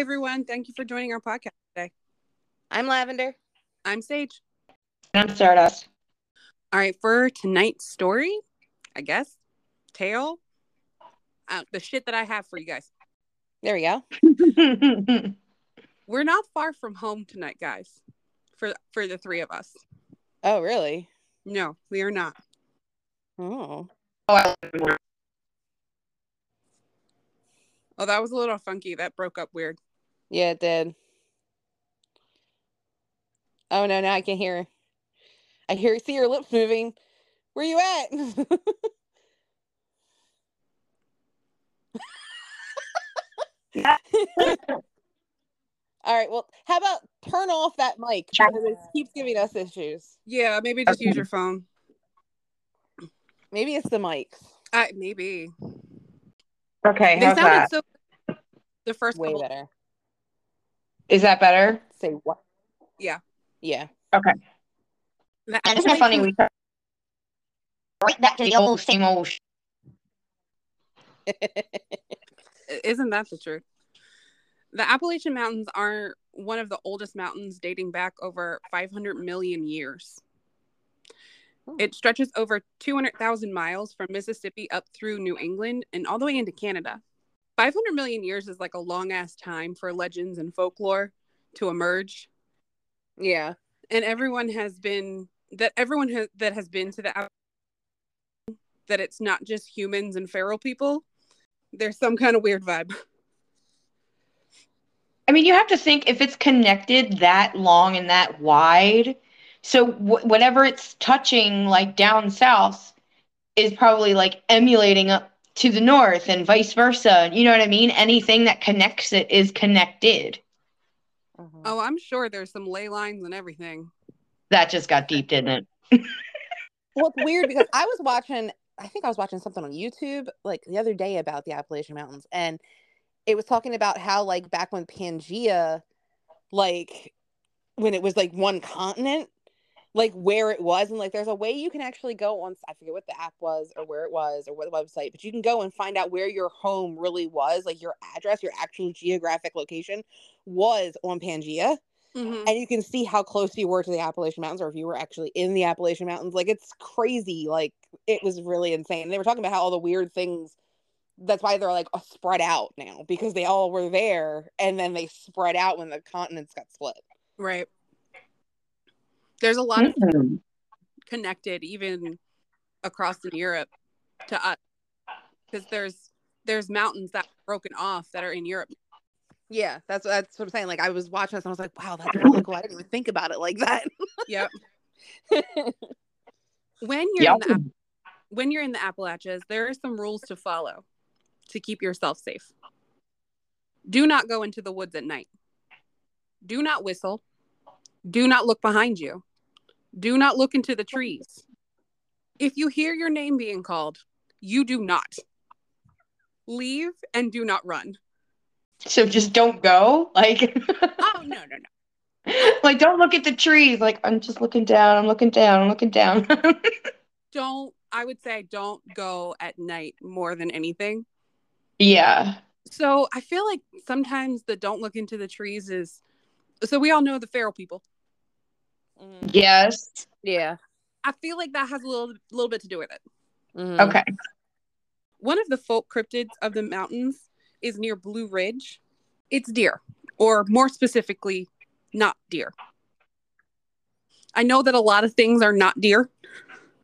Hey everyone, thank you for joining our podcast today. I'm Lavender. I'm Sage. I'm Stardust. All right, for tonight's story, I guess, tale, uh, the shit that I have for you guys. There we go. We're not far from home tonight, guys. For for the three of us. Oh, really? No, we are not. Oh. Oh, that was a little funky. That broke up weird. Yeah, it did. Oh no, now I can hear. I hear see your lips moving. Where you at? All right. Well, how about turn off that mic? because It keeps giving us issues. Yeah, maybe just use your phone. Maybe it's the mics. Uh, maybe. Okay, They how's sounded that? so. The first Way couple. better. Is that better? Say what? Yeah. Yeah. Okay. The And isn't it funny? We right back to the old same old. sh- Isn't that the truth? The Appalachian Mountains are one of the oldest mountains dating back over 500 million years. Oh. It stretches over 200,000 miles from Mississippi up through New England and all the way into Canada. 500 million years is like a long ass time for legends and folklore to emerge. yeah. And everyone has been that everyone has that has been to the that it's not just humans and feral people. There's some kind of weird vibe. I mean, you have to think if it's connected that long and that wide. So wh- whatever it's touching, like down south, is probably like emulating up to the north and vice versa. You know what I mean? Anything that connects it is connected. Mhm. Oh, I'm sure there's some ley lines and everything. That just got deep, didn't it? Well, it's weird because I was watching, I think I was watching something on YouTube like the other day about the Appalachian Mountains, and it was talking about how, like, back when Pangea, like, when it was like one continent, like where it was, and like there's a way you can actually go on, I forget what the app was or where it was or what the website, but you can go and find out where your home really was, like your address, your actual geographic location was on Pangea Mhm. and you can see how close you were to the Appalachian Mountains, or if you were actually in the Appalachian Mountains. Like it's crazy. Like it was really insane. They were talking about how all the weird things. That's why they're like spread out now because they all were there, and then they spread out when the continents got split. Right. There's a lot of Mm. connected even across in Europe to us because there's there's mountains that are broken off that are in Europe. Yeah, that's that's what I'm saying. Like I was watching this, and I was like, wow, that's really cool. I didn't even think about it like that. Yep. When you're in the Yep. When you're in the Appalachians, there are some rules to follow to keep yourself safe. Do not go into the woods at night. Do not whistle. Do not look behind you. Do not look into the trees. If you hear your name being called, you do not leave and do not run. So just don't go. Like, Oh no no no! like don't look at the trees. Like I'm just looking down. I'm looking down. I'm looking down. Don't. I would say don't go at night more than anything. yeah. So I feel like sometimes the don't look into the trees is. So we all know the feral people. Mhm. Yes. Yeah. I feel like that has a little little bit to do with it. Mhm. Okay. One of the folk cryptids of the mountains is near Blue Ridge. It's deer, or more specifically, not deer. I know that a lot of things are not deer.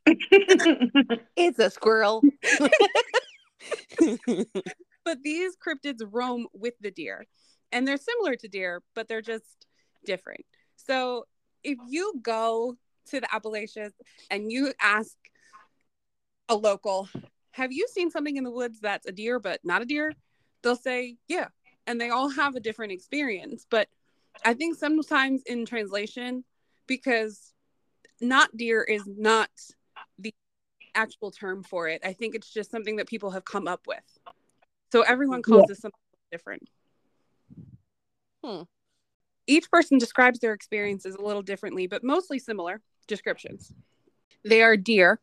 It's a squirrel. but these cryptids roam with the deer and they're similar to deer but they're just different so if you go to the appalachians and you ask a local have you seen something in the woods that's a deer but not a deer? They'll say yeah. And they all have a different experience. But i think sometimes in translation because not deer is not the actual term for it i think it's just something that people have come up with. So everyone calls this something different. Hmm. Each person describes their experiences a little differently, but mostly similar descriptions. They are deer,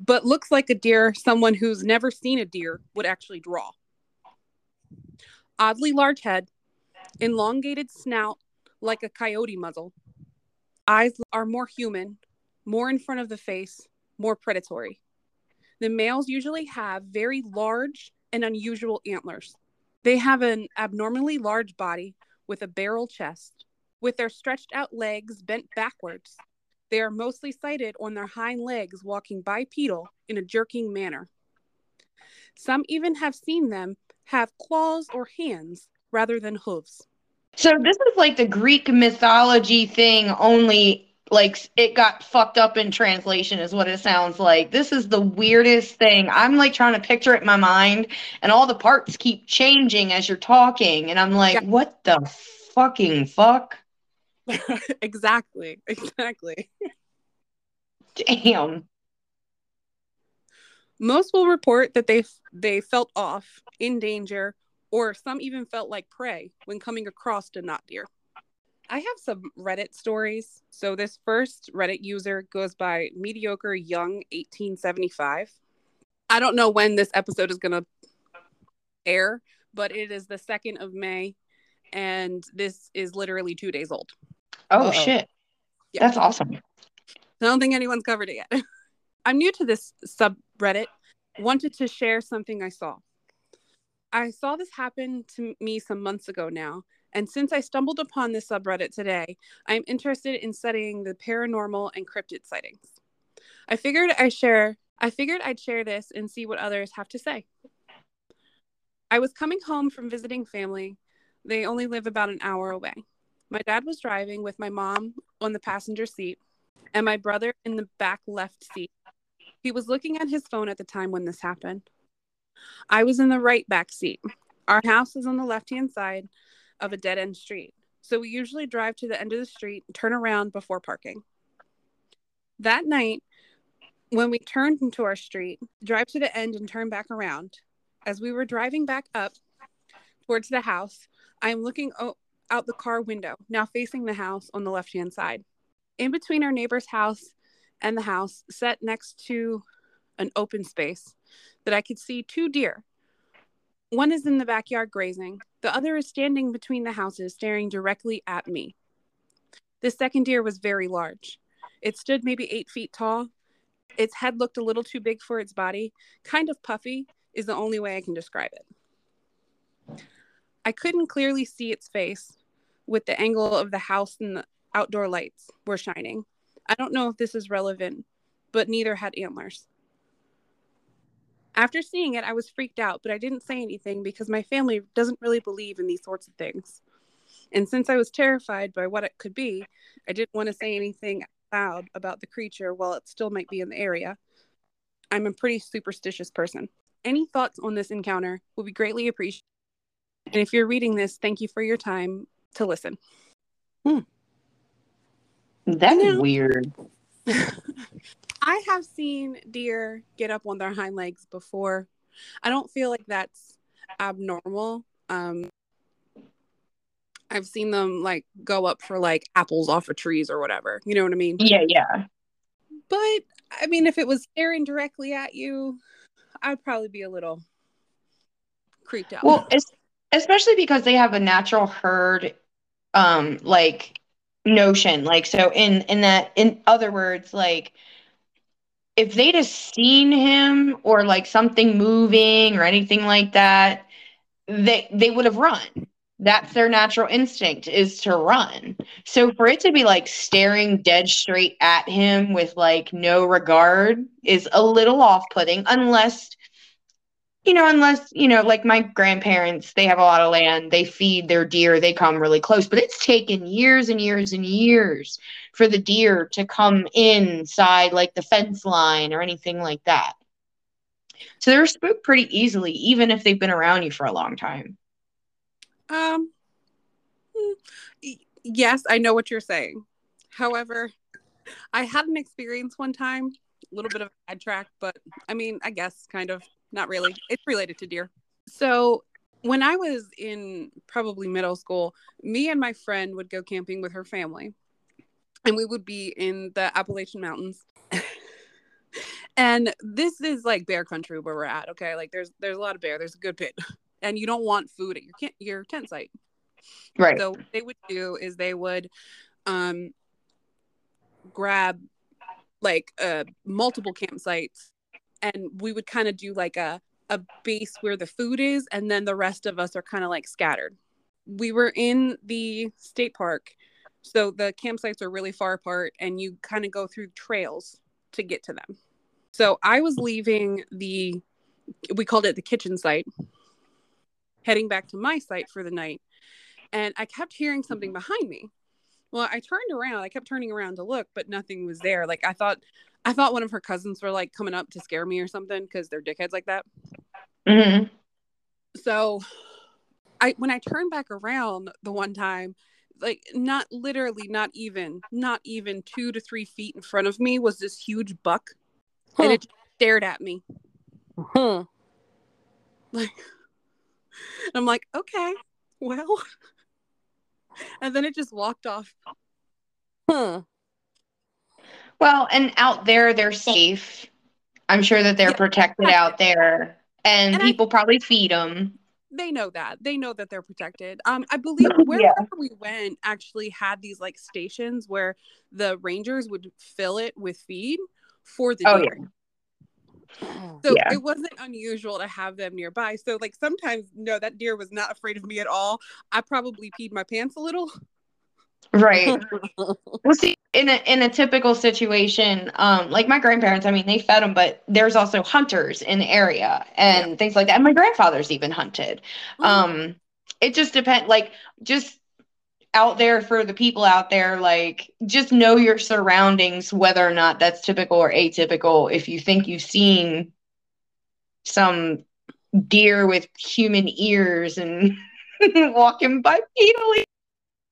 but looks like a deer someone who's never seen a deer would actually draw. oddly large head, elongated snout like a coyote muzzle. Eyes are more human, more in front of the face, more predatory. The males usually have very large and unusual antlers. They have an abnormally large body with a barrel chest. With their stretched out legs bent backwards, they are mostly sighted on their hind legs walking bipedal in a jerking manner. Some even have seen them have claws or hands rather than hooves. So this is like the Greek mythology thing, only like it got fucked up in translation, is what it sounds like. This is the weirdest thing. I'm like trying to picture it in my mind, and all the parts keep changing as you're talking, and I'm like, yeah. what the fucking fuck? exactly. Exactly. Damn. Most will report that they they felt off, in danger, or some even felt like prey when coming across a not deer. I have some Reddit stories. So this first Reddit user goes by mediocre young 1875. I don't know when this episode is going to air, but it is the 2nd of May and this is literally 2 days old. Oh Uh-oh. shit. Yeah. That's awesome. I don't think anyone's covered it yet. I'm new to this subreddit. Wanted to share something I saw. I saw this happen to me some months ago now, and since I stumbled upon this subreddit today, I'm interested in studying the paranormal and cryptid sightings. I figured I share I figured I'd share this and see what others have to say. I was coming home from visiting family. They only live about an hour away. My dad was driving with my mom on the passenger seat and my brother in the back left seat. He was looking at his phone at the time when this happened. I was in the right back seat. Our house is on the left hand side of a dead end street. So we usually drive to the end of the street and turn around before parking. That night, when we turned into our street, drive to the end and turn back around, as we were driving back up towards the house, I am looking o- out the car window, now facing the house on the left hand side. In between our neighbor's house and the house, set next to an open space, that I could see two deer. One is in the backyard grazing, the other is standing between the houses, staring directly at me. The second deer was very large. It stood maybe eight feet tall. Its head looked a little too big for its body, kind of puffy, is the only way I can describe it. I couldn't clearly see its face with the angle of the house and the outdoor lights were shining. I don't know if this is relevant, but neither had antlers. After seeing it, I was freaked out, but I didn't say anything because my family doesn't really believe in these sorts of things. And since I was terrified by what it could be, I didn't want to say anything loud about the creature while it still might be in the area. I'm a pretty superstitious person. Any thoughts on this encounter will be greatly appreciated. And if you're reading this, thank you for your time to listen. Hmm. That's weird. I have seen deer get up on their hind legs before. I don't feel like that's abnormal. Um, I've seen them like go up for like apples off of trees or whatever. You know what I mean? Yeah, yeah. But I mean, if it was staring directly at you, I'd probably be a little creeped out. Well, especially because they have a natural herd, um, like notion. Like so, in in that, in other words, like if they'd have seen him or like something moving or anything like that, they they would have run. That's their natural instinct is to run. So for it to be like staring dead straight at him with like no regard is a little off-putting unless you know, unless, you know, like my grandparents, they have a lot of land, they feed their deer, they come really close, but it's taken years and years and years for the deer to come inside like the fence line or anything like that. So they're spooked pretty easily, even if they've been around you for a long time. Um, hmm, yes, I know what you're saying. However, I had an experience one time, a little bit of a track, but I mean, I guess kind of not really. It's related to deer. So when I was in probably middle school, me and my friend would go camping with her family, and we would be in the Appalachian Mountains. and this is like bear country where we're at. Okay, like there's there's a lot of bear. There's a good pit. and you don't want food at your camp- your tent site. Right. So what they would do is they would um grab like uh multiple campsites and we would kind of do like a a base where the food is and then the rest of us are kind of like scattered. We were in the state park. So the campsites are really far apart and you kind of go through trails to get to them. So I was leaving the we called it the kitchen site heading back to my site for the night and I kept hearing something behind me. Well, I turned around. I kept turning around to look, but nothing was there. Like I thought, I thought one of her cousins were like coming up to scare me or something because they're dickheads like that. hmm So, I when I turned back around the one time, like not literally, not even, not even two to three feet in front of me was this huge buck, and Huh. it stared at me. Hmm. Like, I'm like, okay, well, and then it just walked off. Hmm. Well, and out there they're safe. I'm sure that they're Yeah. protected out there, and, And I- people probably feed them. they know that they know that they're protected um i believe Yeah. wherever we went actually had these like stations where the rangers would fill it with feed for the Oh, deer so Yeah. it wasn't unusual to have them nearby so like sometimes no that deer was not afraid of me at all i probably peed my pants a little Right. Well, see, in a in a typical situation, um, like my grandparents, I mean, they fed them, but there's also hunters in the area and things like that. And my grandfather's even hunted. Um, it just depends. Like, just out there for the people out there, like, just know your surroundings, whether or not that's typical or atypical. If you think you've seen some deer with human ears and walking bipedally.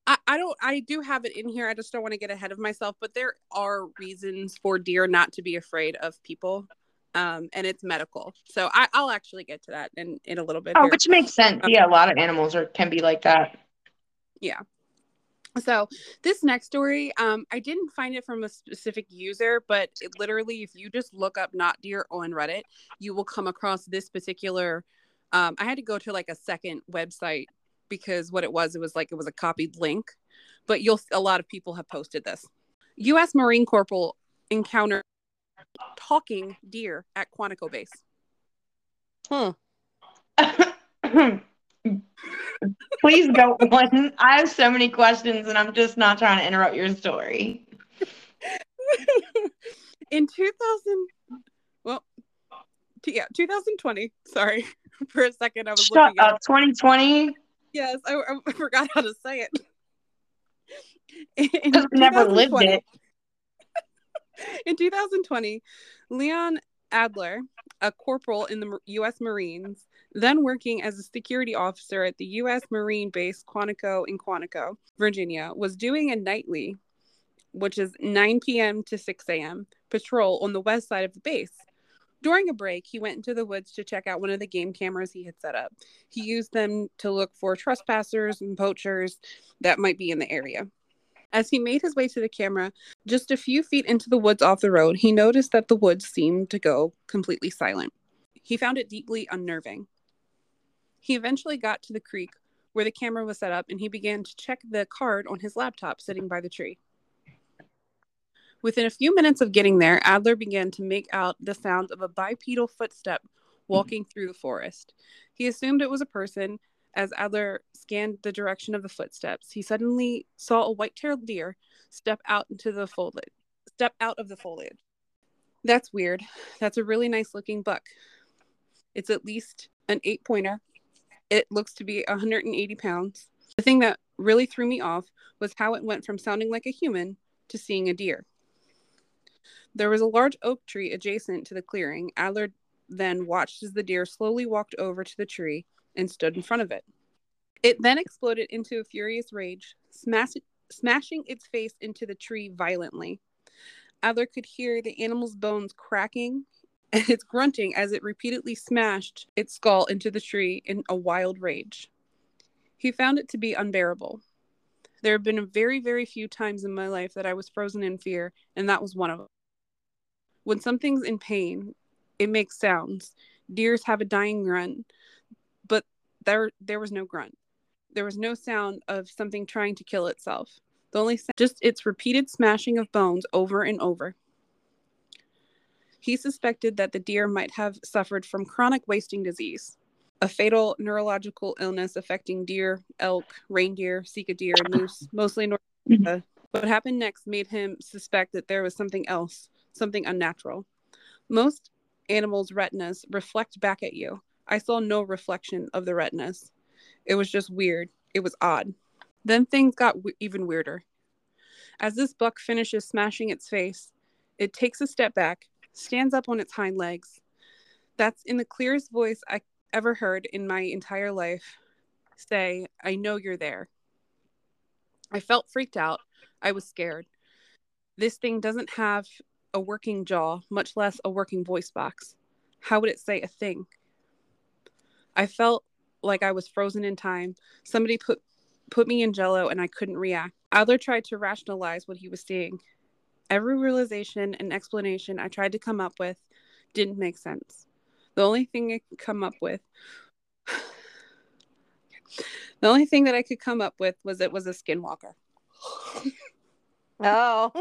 I, I don't I do have it in here. I just don't want to get ahead of myself, but there are reasons for deer not to be afraid of people. Um, and it's medical. So I, I'll actually get to that in, in a little bit. Oh, here. which makes sense. Yeah, a lot of animals are can be like that. Yeah. So this next story, um, I didn't find it from a specific user, but it literally, if you just look up "not deer" on Reddit, you will come across this particular. Um, I had to go to like a second website because what it was, it was like it was a copied link, but you'll a lot of people have posted this. U.S. Marine Corporal encountered talking deer at Quantico Base. Hmm. Please go on. I have so many questions, and I'm just not trying to interrupt your story. in 2000 well yeah 2020 sorry for a second i was Shut looking at 2020. Yes I, I forgot how to say it in Because we never lived 2020 it. in 2020 leon adler a corporal in the u.s marines then working as a security officer at the u.s marine base quantico in quantico virginia was doing a nightly which is 9 p.m. to 6 a.m., patrol on the west side of the base. During a break, he went into the woods to check out one of the game cameras he had set up. He used them to look for trespassers and poachers that might be in the area. As he made his way to the camera, just a few feet into the woods off the road, he noticed that the woods seemed to go completely silent. He found it deeply unnerving. He eventually got to the creek where the camera was set up and he began to check the card on his laptop sitting by the tree. Within a few minutes of getting there, Adler began to make out the sound of a bipedal footstep walking through the forest. He assumed it was a person. As Adler scanned the direction of the footsteps, he suddenly saw a white-tailed deer step out into the foliage. Step out of the foliage. That's weird. That's a really nice looking buck. It's at least an eight pointer. It looks to be 180 pounds. The thing that really threw me off was how it went from sounding like a human to seeing a deer. There was a large oak tree adjacent to the clearing. Adler then watched as the deer slowly walked over to the tree and stood in front of it. It then exploded into a furious rage, smash- smashing its face into the tree violently. Adler could hear the animal's bones cracking and its grunting as it repeatedly smashed its skull into the tree in a wild rage. He found it to be unbearable. There have been very, very few times in my life that I was frozen in fear, and that was one of them. When something's in pain, it makes sounds. Deers have a dying grunt, but There there was no grunt. There was no sound of something trying to kill itself. The only sound, just its repeated smashing of bones over and over. He suspected that the deer might have suffered from chronic wasting disease, a fatal neurological illness affecting deer, elk, reindeer, sika deer, and moose, mostly in North mm-hmm. uh, America. What happened next made him suspect that there was something else, something unnatural. Most animals' retinas reflect back at you. I saw no reflection of the retinas. It was just weird. It was odd. Then things got w- even weirder. As this buck finishes smashing its face, it takes a step back, stands up on its hind legs. That's in the clearest voice I ever heard in my entire life say, I know you're there. I felt freaked out. I was scared. This thing doesn't have a working jaw, much less a working voice box. How would it say a thing? I felt like I was frozen in time. Somebody put put me in jello and I couldn't react. Adler tried to rationalize what he was seeing. Every realization and explanation I tried to come up with didn't make sense. The only thing I could come up with the only thing that I could come up with was it was a skinwalker. Oh.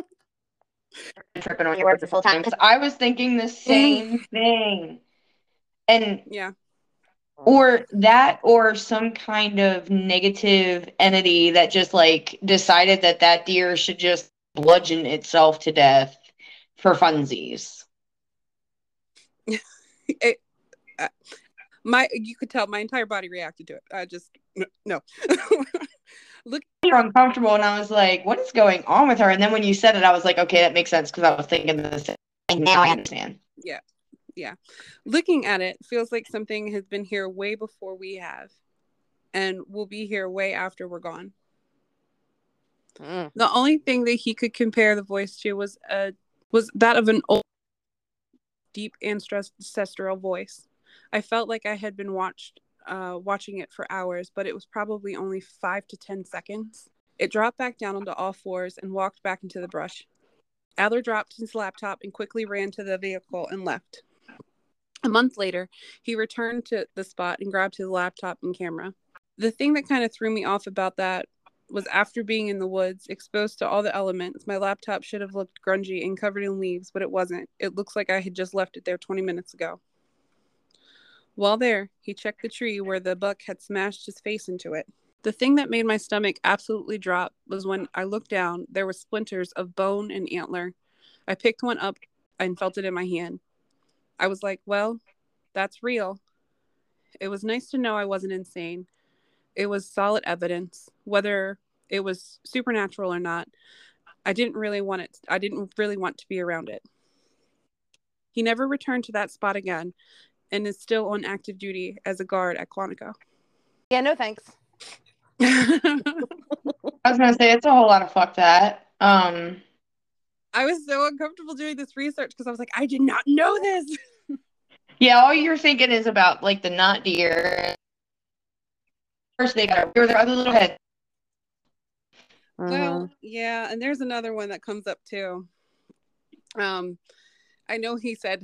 Tripping on your words this whole time because I was thinking the same thing. And Yeah. or that or some kind of negative entity that just like decided that that deer should just bludgeon itself to death for funsies. It, uh, my you could tell my entire body reacted to it. I just no. Look You're uncomfortable, and I was like, "What is going on with her?" And then when you said it, I was like, "Okay, that makes sense," because I was thinking this. And now I understand. Yeah. Yeah. Looking at it feels like something has been here way before we have and will be here way after we're gone. Mm. The only thing that he could compare the voice to was a was that of an old deep ancestral voice. I felt like I had been watched uh watching it for hours, but it was probably only 5 to 10 seconds. It dropped back down onto all fours and walked back into the brush. Adler dropped his laptop and quickly ran to the vehicle and left. A month later, he returned to the spot and grabbed his laptop and camera. The thing that kind of threw me off about that was after being in the woods, exposed to all the elements, my laptop should have looked grungy and covered in leaves, but it wasn't. It looks like I had just left it there 20 minutes ago. While there, he checked the tree where the buck had smashed his face into it. The thing that made my stomach absolutely drop was when I looked down, there were splinters of bone and antler. I picked one up and felt it in my hand. I was like, well, that's real. It was nice to know I wasn't insane. It was solid evidence, whether it was supernatural or not. I didn't really want it. I didn't really want to be around it. He never returned to that spot again and is still on active duty as a guard at Quantico. Yeah, no thanks. I was gonna say it's a whole lot of fuck that. Um, I was so uncomfortable doing this research because I was like, I did not know this. yeah, all you're thinking is about like the not deer. First, they got to appear their other little head. Well, yeah, and there's another one that comes up too. Um, I know he said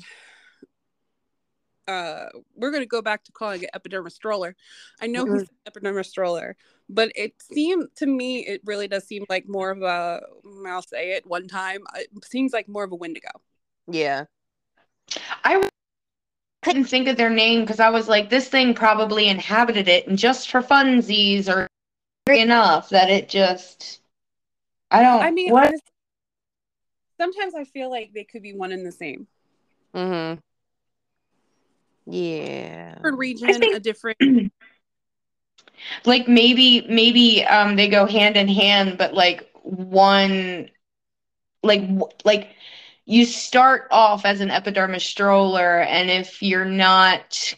uh we're gonna go back to calling it epidermis stroller. I know he Mhm. said epidermis stroller, but it seemed to me it really does seem like more of a I'll say it one time. It seems like more of a Wendigo. yeah. I couldn't think of their name because I was like, this thing probably inhabited it, and just for funsies or enough that it just. I don't. I mean, what? honestly, sometimes I feel like they could be one and the same. Mm-hmm. Yeah. Different region, think- a different. like maybe maybe um they go hand in hand but like one like like you start off as an epidermis stroller and if you're not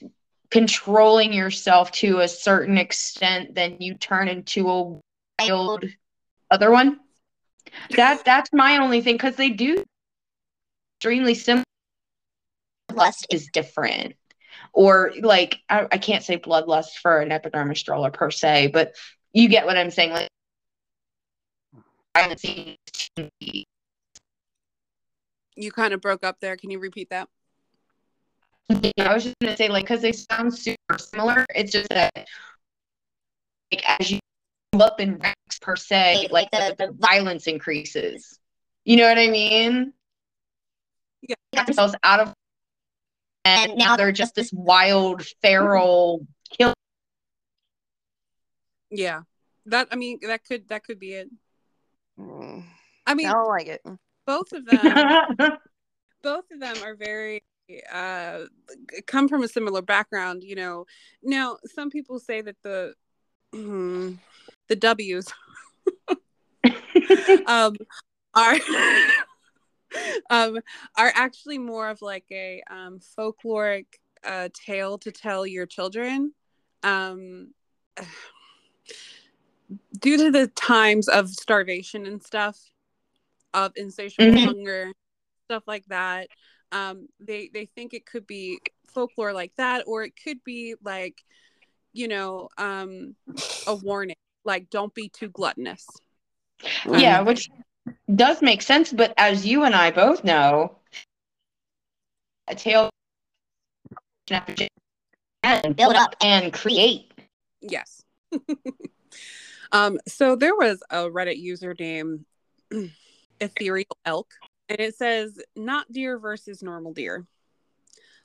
controlling yourself to a certain extent then you turn into a wild other one that that's my only thing because they do extremely similar lust is different or like I, I can't say bloodlust for an epidermis stroller per se, but you get what I'm saying. Like I haven't seen. You kind of broke up there. Can you repeat that? I was just gonna say like because they sound super similar. It's just that like as you move up in ranks per se, like uh, the, the violence increases. You know what I mean? Yeah. They got themselves out of and now they're just this wild feral kill Yeah. That I mean that could that could be it. Mm, I mean I don't like it. both of them both of them are very uh come from a similar background, you know. Now, some people say that the the W's um are um are actually more of like a um folkloric uh tale to tell your children um due to the times of starvation and stuff of insatiable Mhm. hunger stuff like that um they they think it could be folklore like that or it could be like you know um a warning like don't be too gluttonous yeah, Um, which does make sense, but as you and I both know, a tale and build up and create. Yes. um, so there was a Reddit user named Ethereal Elk, and it says not deer versus normal deer.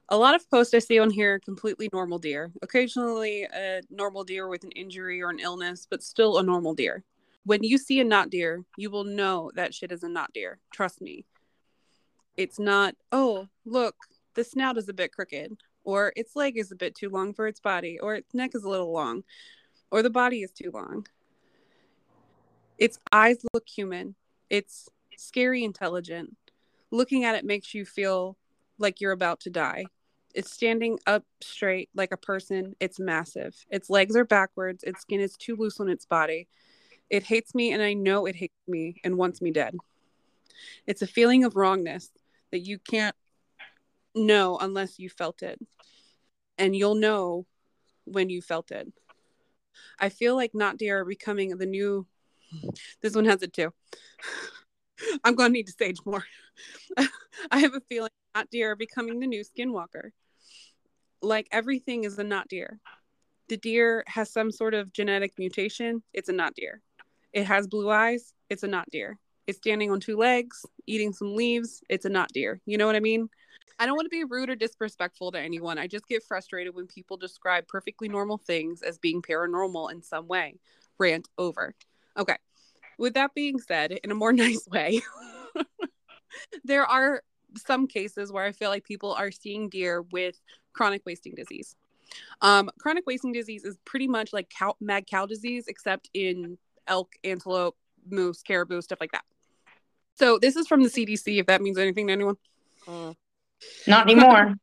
A lot of posts I see on here are completely normal deer. Occasionally a normal deer with an injury or an illness, but still a normal deer. When you see a not deer, you will know that shit is a not deer. Trust me. It's not, oh, look, the snout is a bit crooked, or its leg is a bit too long for its body, or its neck is a little long or the body is too long. Its eyes look human. It's scary intelligent. Looking at it makes you feel like you're about to die. It's standing up straight like a person. It's massive. Its legs are backwards. Its skin is too loose on its body. It hates me, and I know it hates me and wants me dead. It's a feeling of wrongness that you can't know unless you felt it. And you'll know when you felt it. I feel like not deer are becoming the new. This one has it too. I'm going to need to sage more. I have a feeling not deer are becoming the new skinwalker. Like everything is a not deer. The deer has some sort of genetic mutation. It's a not deer. It has blue eyes. It's a not deer. It's standing on two legs, eating some leaves. It's a not deer. You know what I mean? I don't want to be rude or disrespectful to anyone. I just get frustrated when people describe perfectly normal things as being paranormal in some way. Rant over. Okay. With that being said, in a more nice way, there are some cases where I feel like people are seeing deer with chronic wasting disease. Um, chronic wasting disease is pretty much like cow, mad cow disease, except in elk, antelope, moose, caribou, stuff like that. So this is from the CDC, if that means anything to anyone. Mm. Not anymore.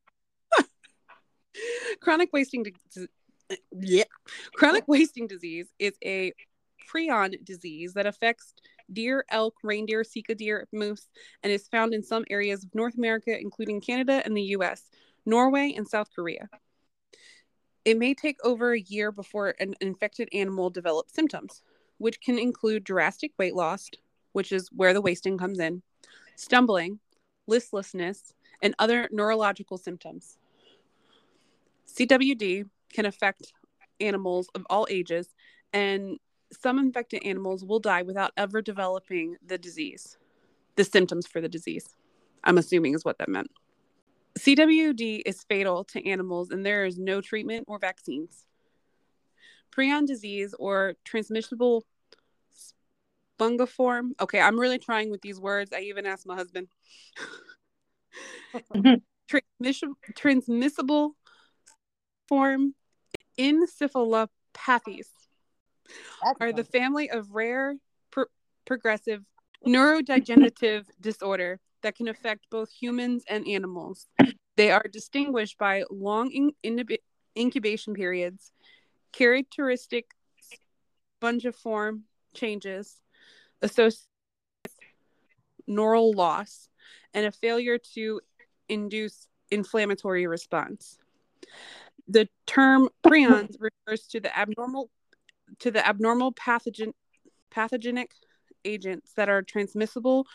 chronic wasting di- yeah. chronic wasting disease is a prion disease that affects deer elk reindeer sika deer moose and is found in some areas of north america including canada and the us norway and south korea it may take over a year before an infected animal develops symptoms which can include drastic weight loss which is where the wasting comes in stumbling listlessness and other neurological symptoms CWD can affect animals of all ages, and some infected animals will die without ever developing the disease, the symptoms for the disease. I'm assuming is what that meant. CWD is fatal to animals, and there is no treatment or vaccines. Prion disease or transmissible spongiform. Okay, I'm really trying with these words. I even asked my husband. Mhm. Transmission, transmissible form encephalopathies That's are the family of rare pro- progressive neurodegenerative disorder that can affect both humans and animals. They are distinguished by long in- inhib- incubation periods, characteristic spongiform changes, associated with neural loss, and a failure to induce inflammatory response. The term prions refers to the abnormal to the abnormal pathogen pathogenic agents that are transmissible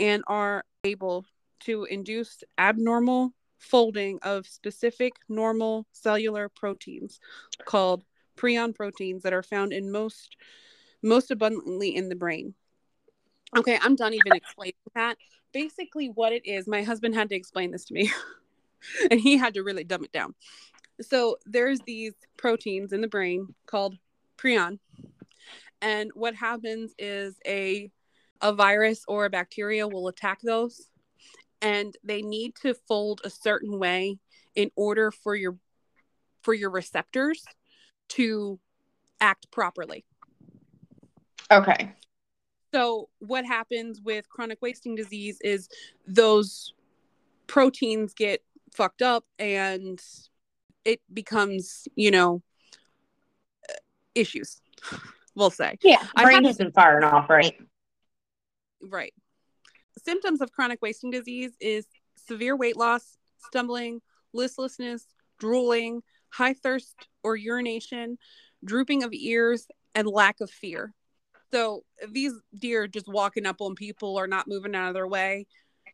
and are able to induce abnormal folding of specific normal cellular proteins called prion proteins that are found in most most abundantly in the brain. Okay, I'm done even explaining that. Basically, what it is, my husband had to explain this to me, and he had to really dumb it down. So, there's these proteins in the brain called prion, and what happens is a a virus or a bacteria will attack those, and they need to fold a certain way in order for your for your receptors to act properly. Okay. So, what happens with chronic wasting disease is those proteins get fucked up and it becomes, you know, issues, we'll say. Yeah. Brain isn't firing off, right? Right. Symptoms of chronic wasting disease is severe weight loss, stumbling, listlessness, drooling, high thirst or urination, drooping of ears, and lack of fear. So these deer just walking up on people or not moving out of their way,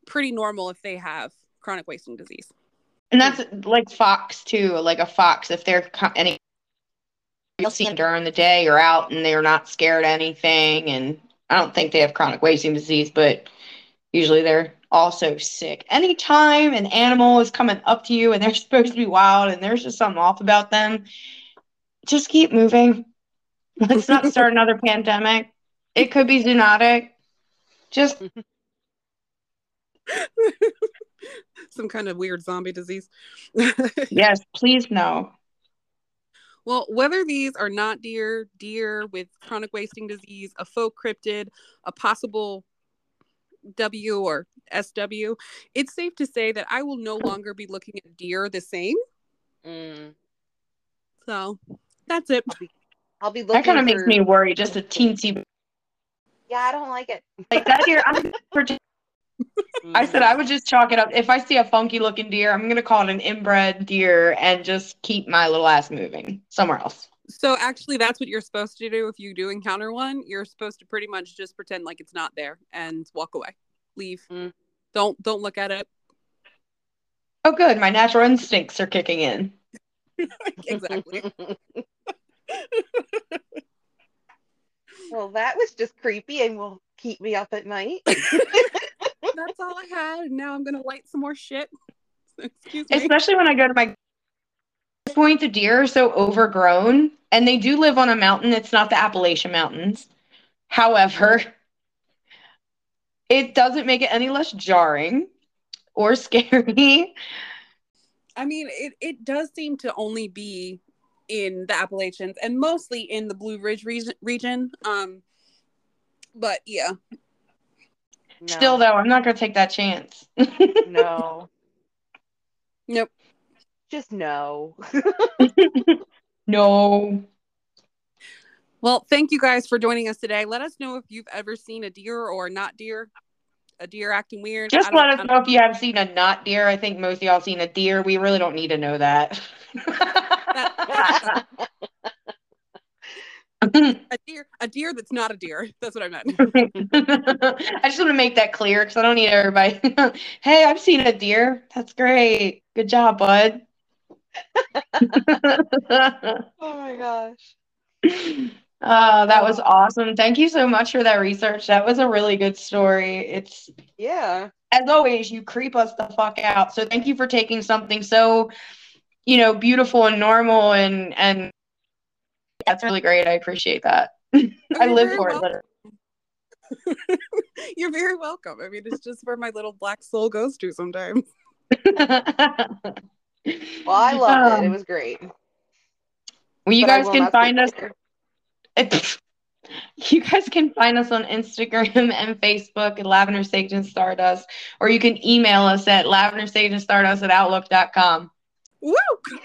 pretty normal if they have chronic wasting disease. And that's like fox too. Like a fox, if they're any, you'll see them during the day or out, and they're not scared of anything. And I don't think they have chronic wasting disease, but usually they're also sick. Anytime an animal is coming up to you and they're supposed to be wild, and there's just something off about them, just keep moving. Let's not start another pandemic. It could be zoonotic. Just Some kind of weird zombie disease. yes, please no. Well, whether these are not deer, deer with chronic wasting disease, a faux cryptid, a possible W or SW, it's safe to say that I will no longer be looking at deer the same. Mm. So that's it. I'll be looking. That kind of makes me worry. Just a teensy Yeah, I don't like it. like that deer. I'm I said I would just chalk it up. If I see a funky looking deer, I'm gonna call it an inbred deer and just keep my little ass moving somewhere else. So actually, that's what you're supposed to do if you do encounter one. You're supposed to pretty much just pretend like it's not there and walk away, leave. Mm. Don't don't look at it. Oh, good. My natural instincts are kicking in. exactly. well, that was just creepy and will keep me up at night. that's all I had. And now I'm gonna light some more shit. Excuse me. Especially when I go to my point, the deer are so overgrown, and they do live on a mountain. It's not the Appalachian Mountains. However, it doesn't make it any less jarring or scary. I mean, it, it does seem to only be in the Appalachians and mostly in the Blue Ridge region. region. Um, but yeah, No, Still, though, I'm not gonna take that chance. no, nope. just no. no. Well, thank you guys for joining us today. Let us know if you've ever seen a deer or not deer, a deer acting weird. Just let us know if you have seen a not deer. I think most of y'all seen a deer. We really don't need to know that. Mm-hmm. a deer, a deer that's not a deer. That's what I meant. I just want to make that clear because I don't need everybody. hey, I've seen a deer. That's great. Good job, bud. oh my gosh. Oh, that was awesome. Thank you so much for that research. That was a really good story. It's Yeah. as always, you creep us the fuck out. So thank you for taking something so, you know, beautiful and normal and and that's really great. I appreciate that. I live for it. welcome. literally. You're very welcome. I mean, it's just where my little black soul goes to sometimes. Well, I loved it. It Um, was great. Well, you But guys can find us. there. You guys can find us on Instagram and Facebook at Lavender Sage and Stardust, or you can email us at lavender sage and stardust at outlook.com. Woo!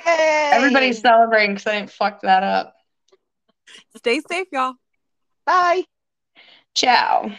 Yay! Everybody's celebrating because I didn't fuck that up. Stay safe, y'all. Bye. Ciao.